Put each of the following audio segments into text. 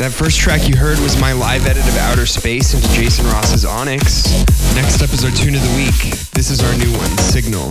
That first track you heard was my live edit of Outer Space into Jason Ross's Onyx. Next up is our tune of the week. This is our new one, Signal.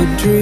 a dream.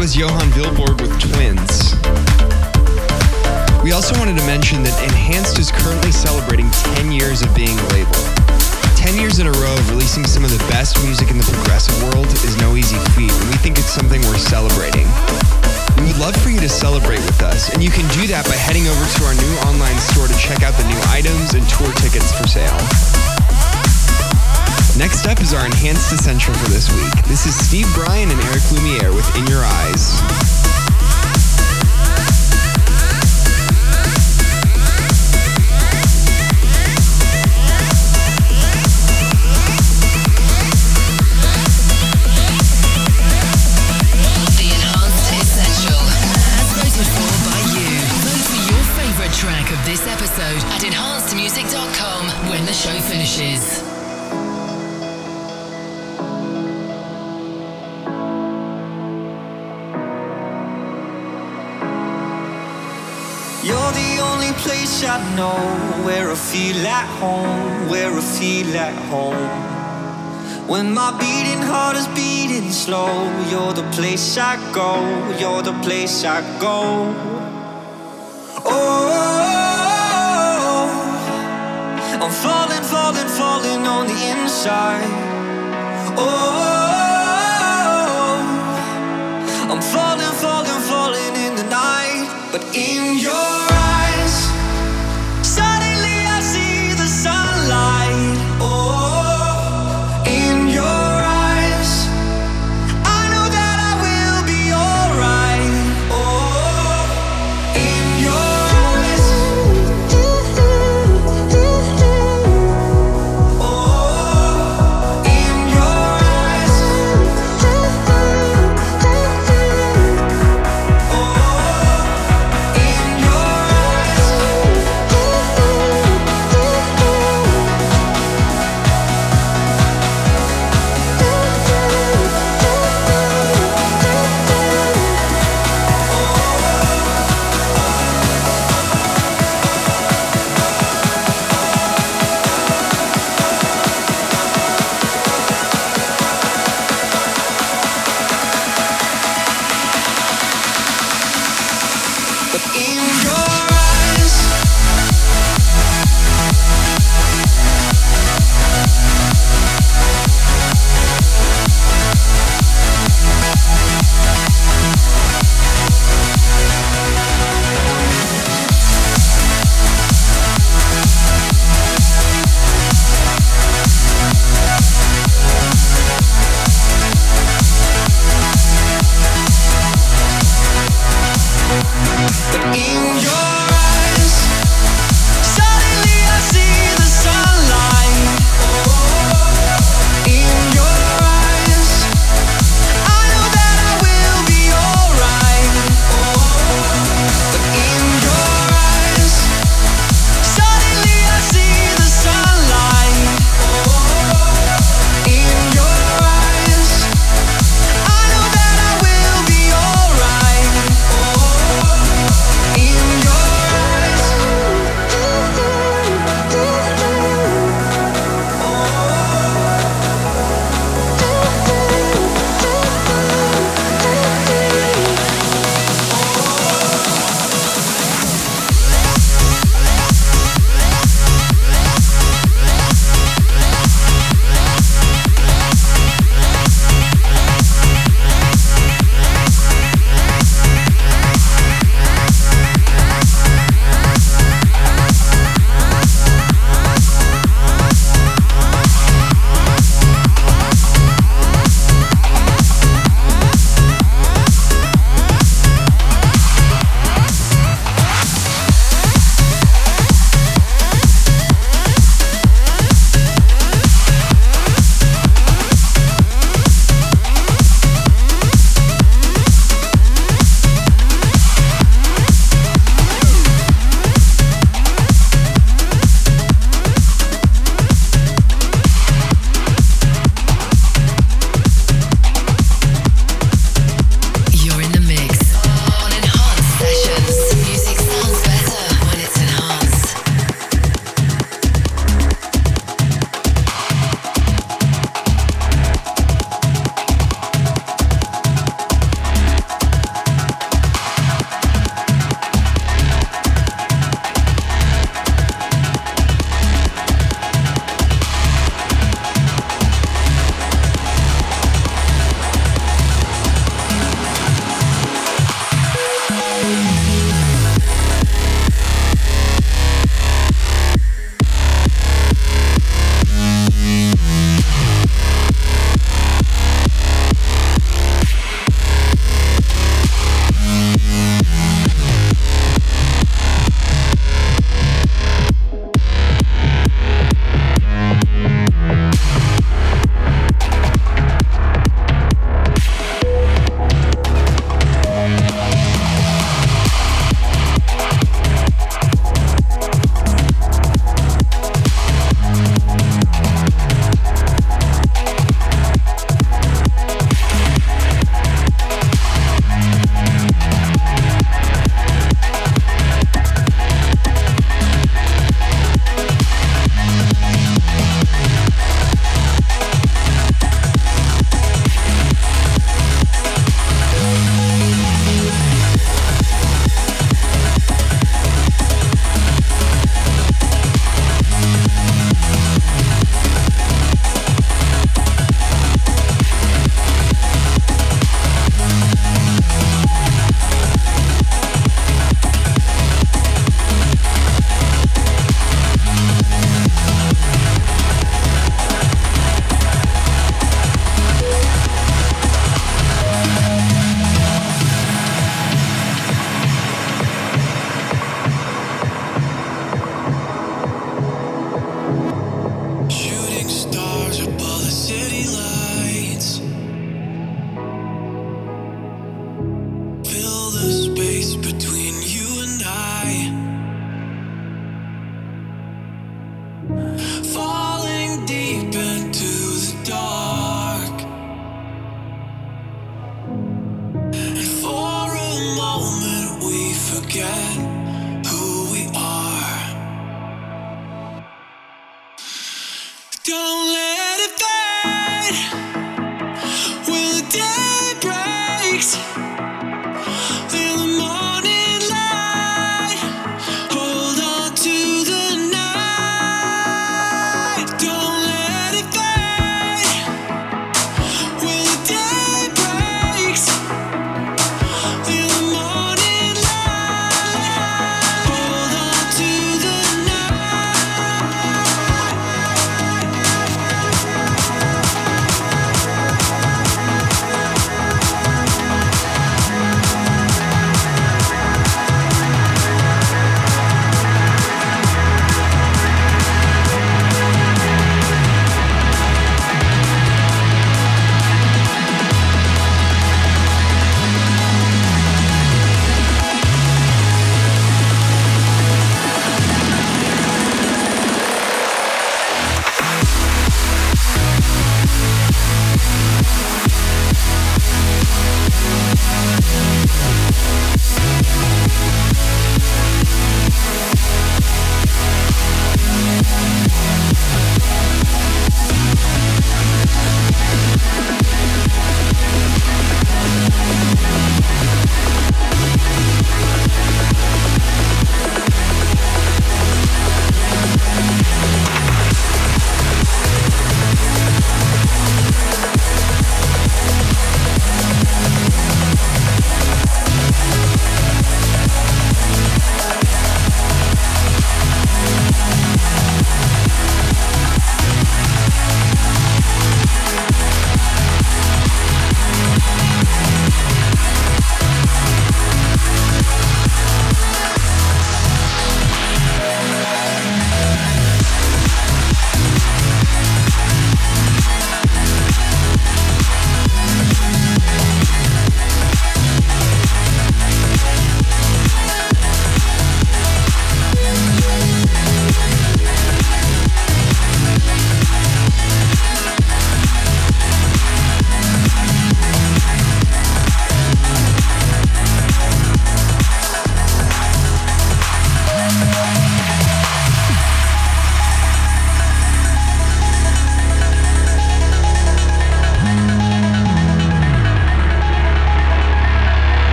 Was Johan Vilborg with Twins. We also wanted to mention that Enhanced is currently celebrating 10 years of being a label. 10 years in a row of releasing some of the best music in the progressive world is no easy feat, and we think it's something worth celebrating. We would love for you to celebrate with us, and you can do that by heading over to our new online store to check out the new items and tour tickets for sale. Next up is our Enhanced Essential for this week. This is Steve Brian and Eric Lumiere with In Your Eyes. The Enhanced Essential, as voted for by you. Vote for your favorite track of this episode at enhancedmusic.com when the show finishes. I know where I feel at home, where I feel at home. When my beating heart is beating slow, you're the place I go, you're the place I go. Oh, I'm falling, falling, falling on the inside. Oh, I'm falling, falling, falling in the night, but in your